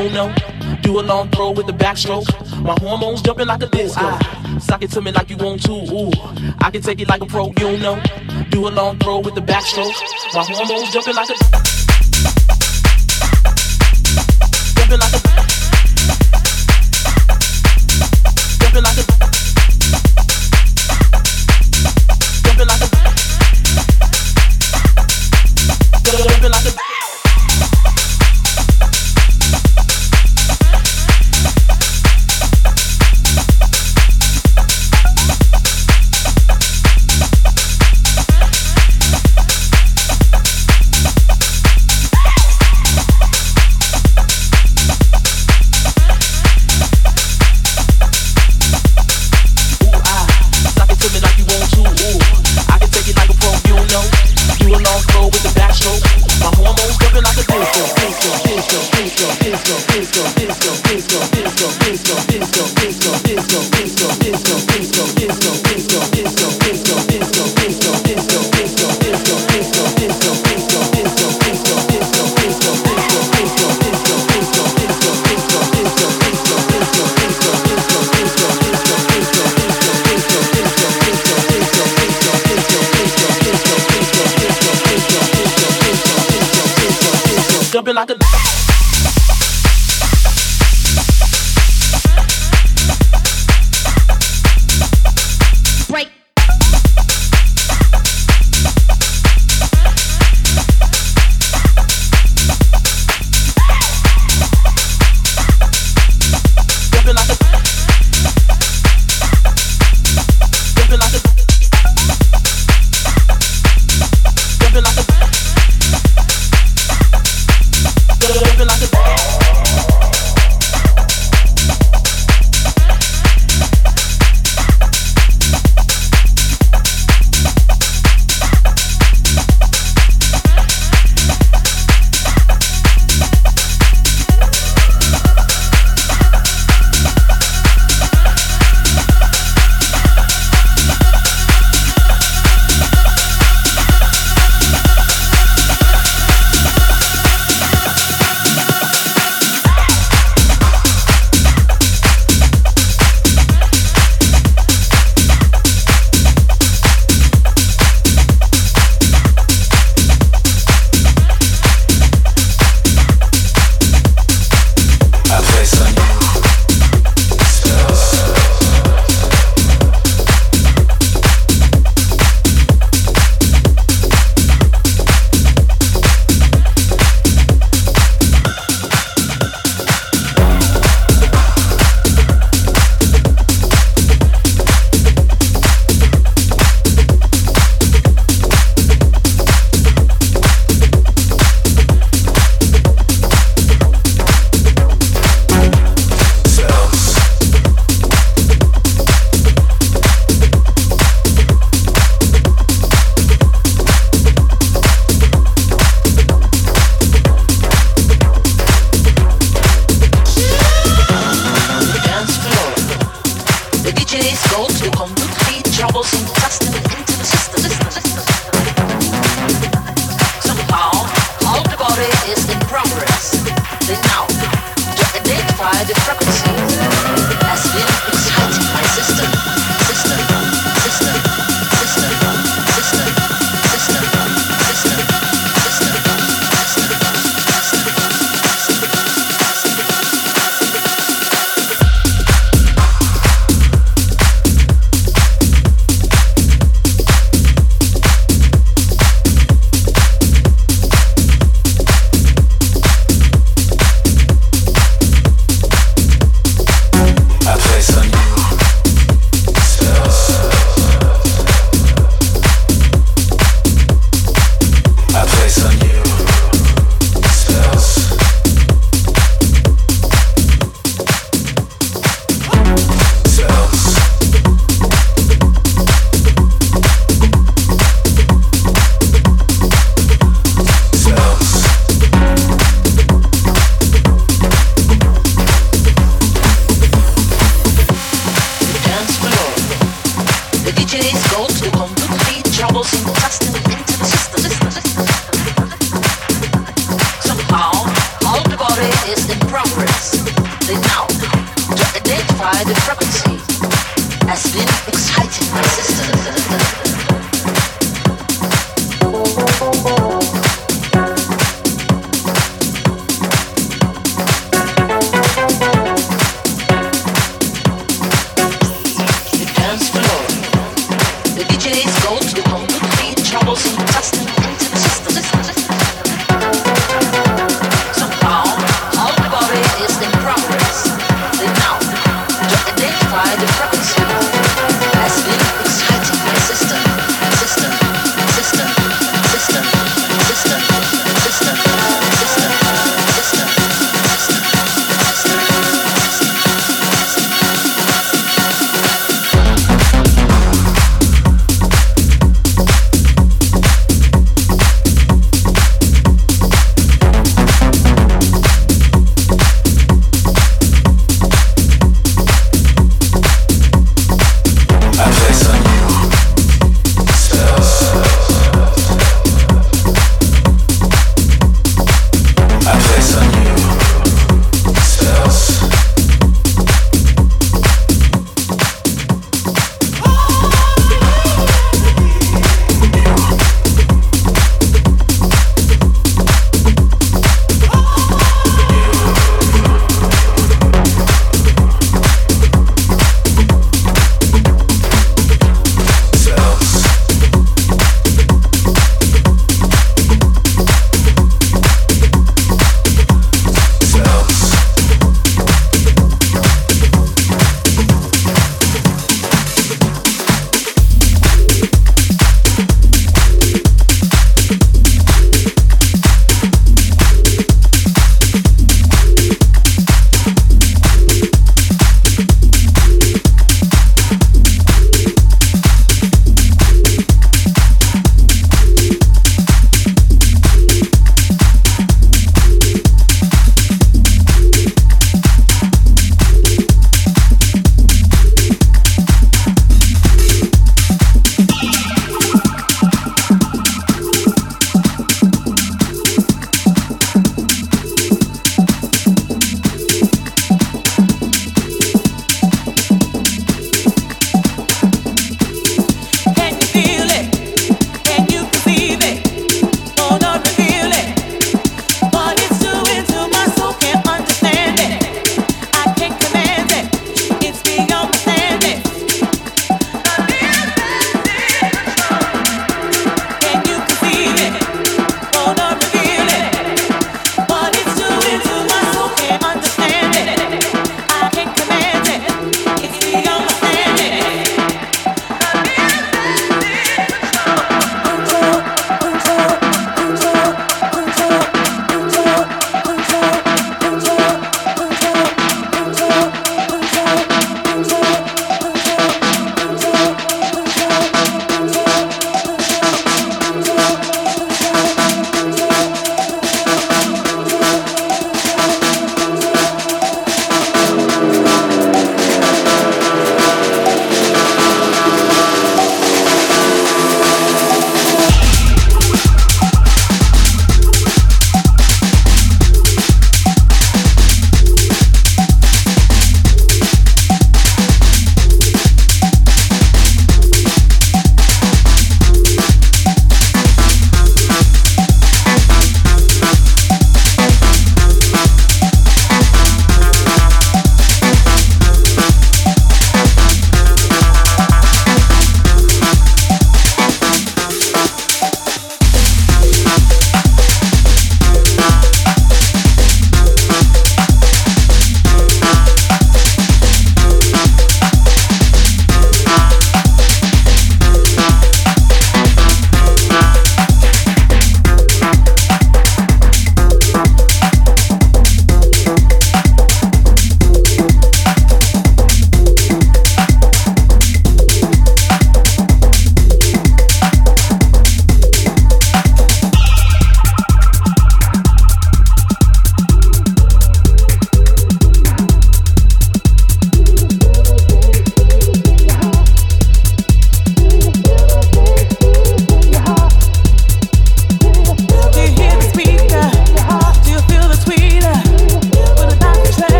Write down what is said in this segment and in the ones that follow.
it like a pro, you know. Do a long throw with the backstroke. My hormones jumping like a disco. Ah, suck it to me like you want to. Ooh, I can take it like a pro, you know. Do a long throw with the backstroke. My hormones jumping like a jumping like a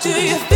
do you feel?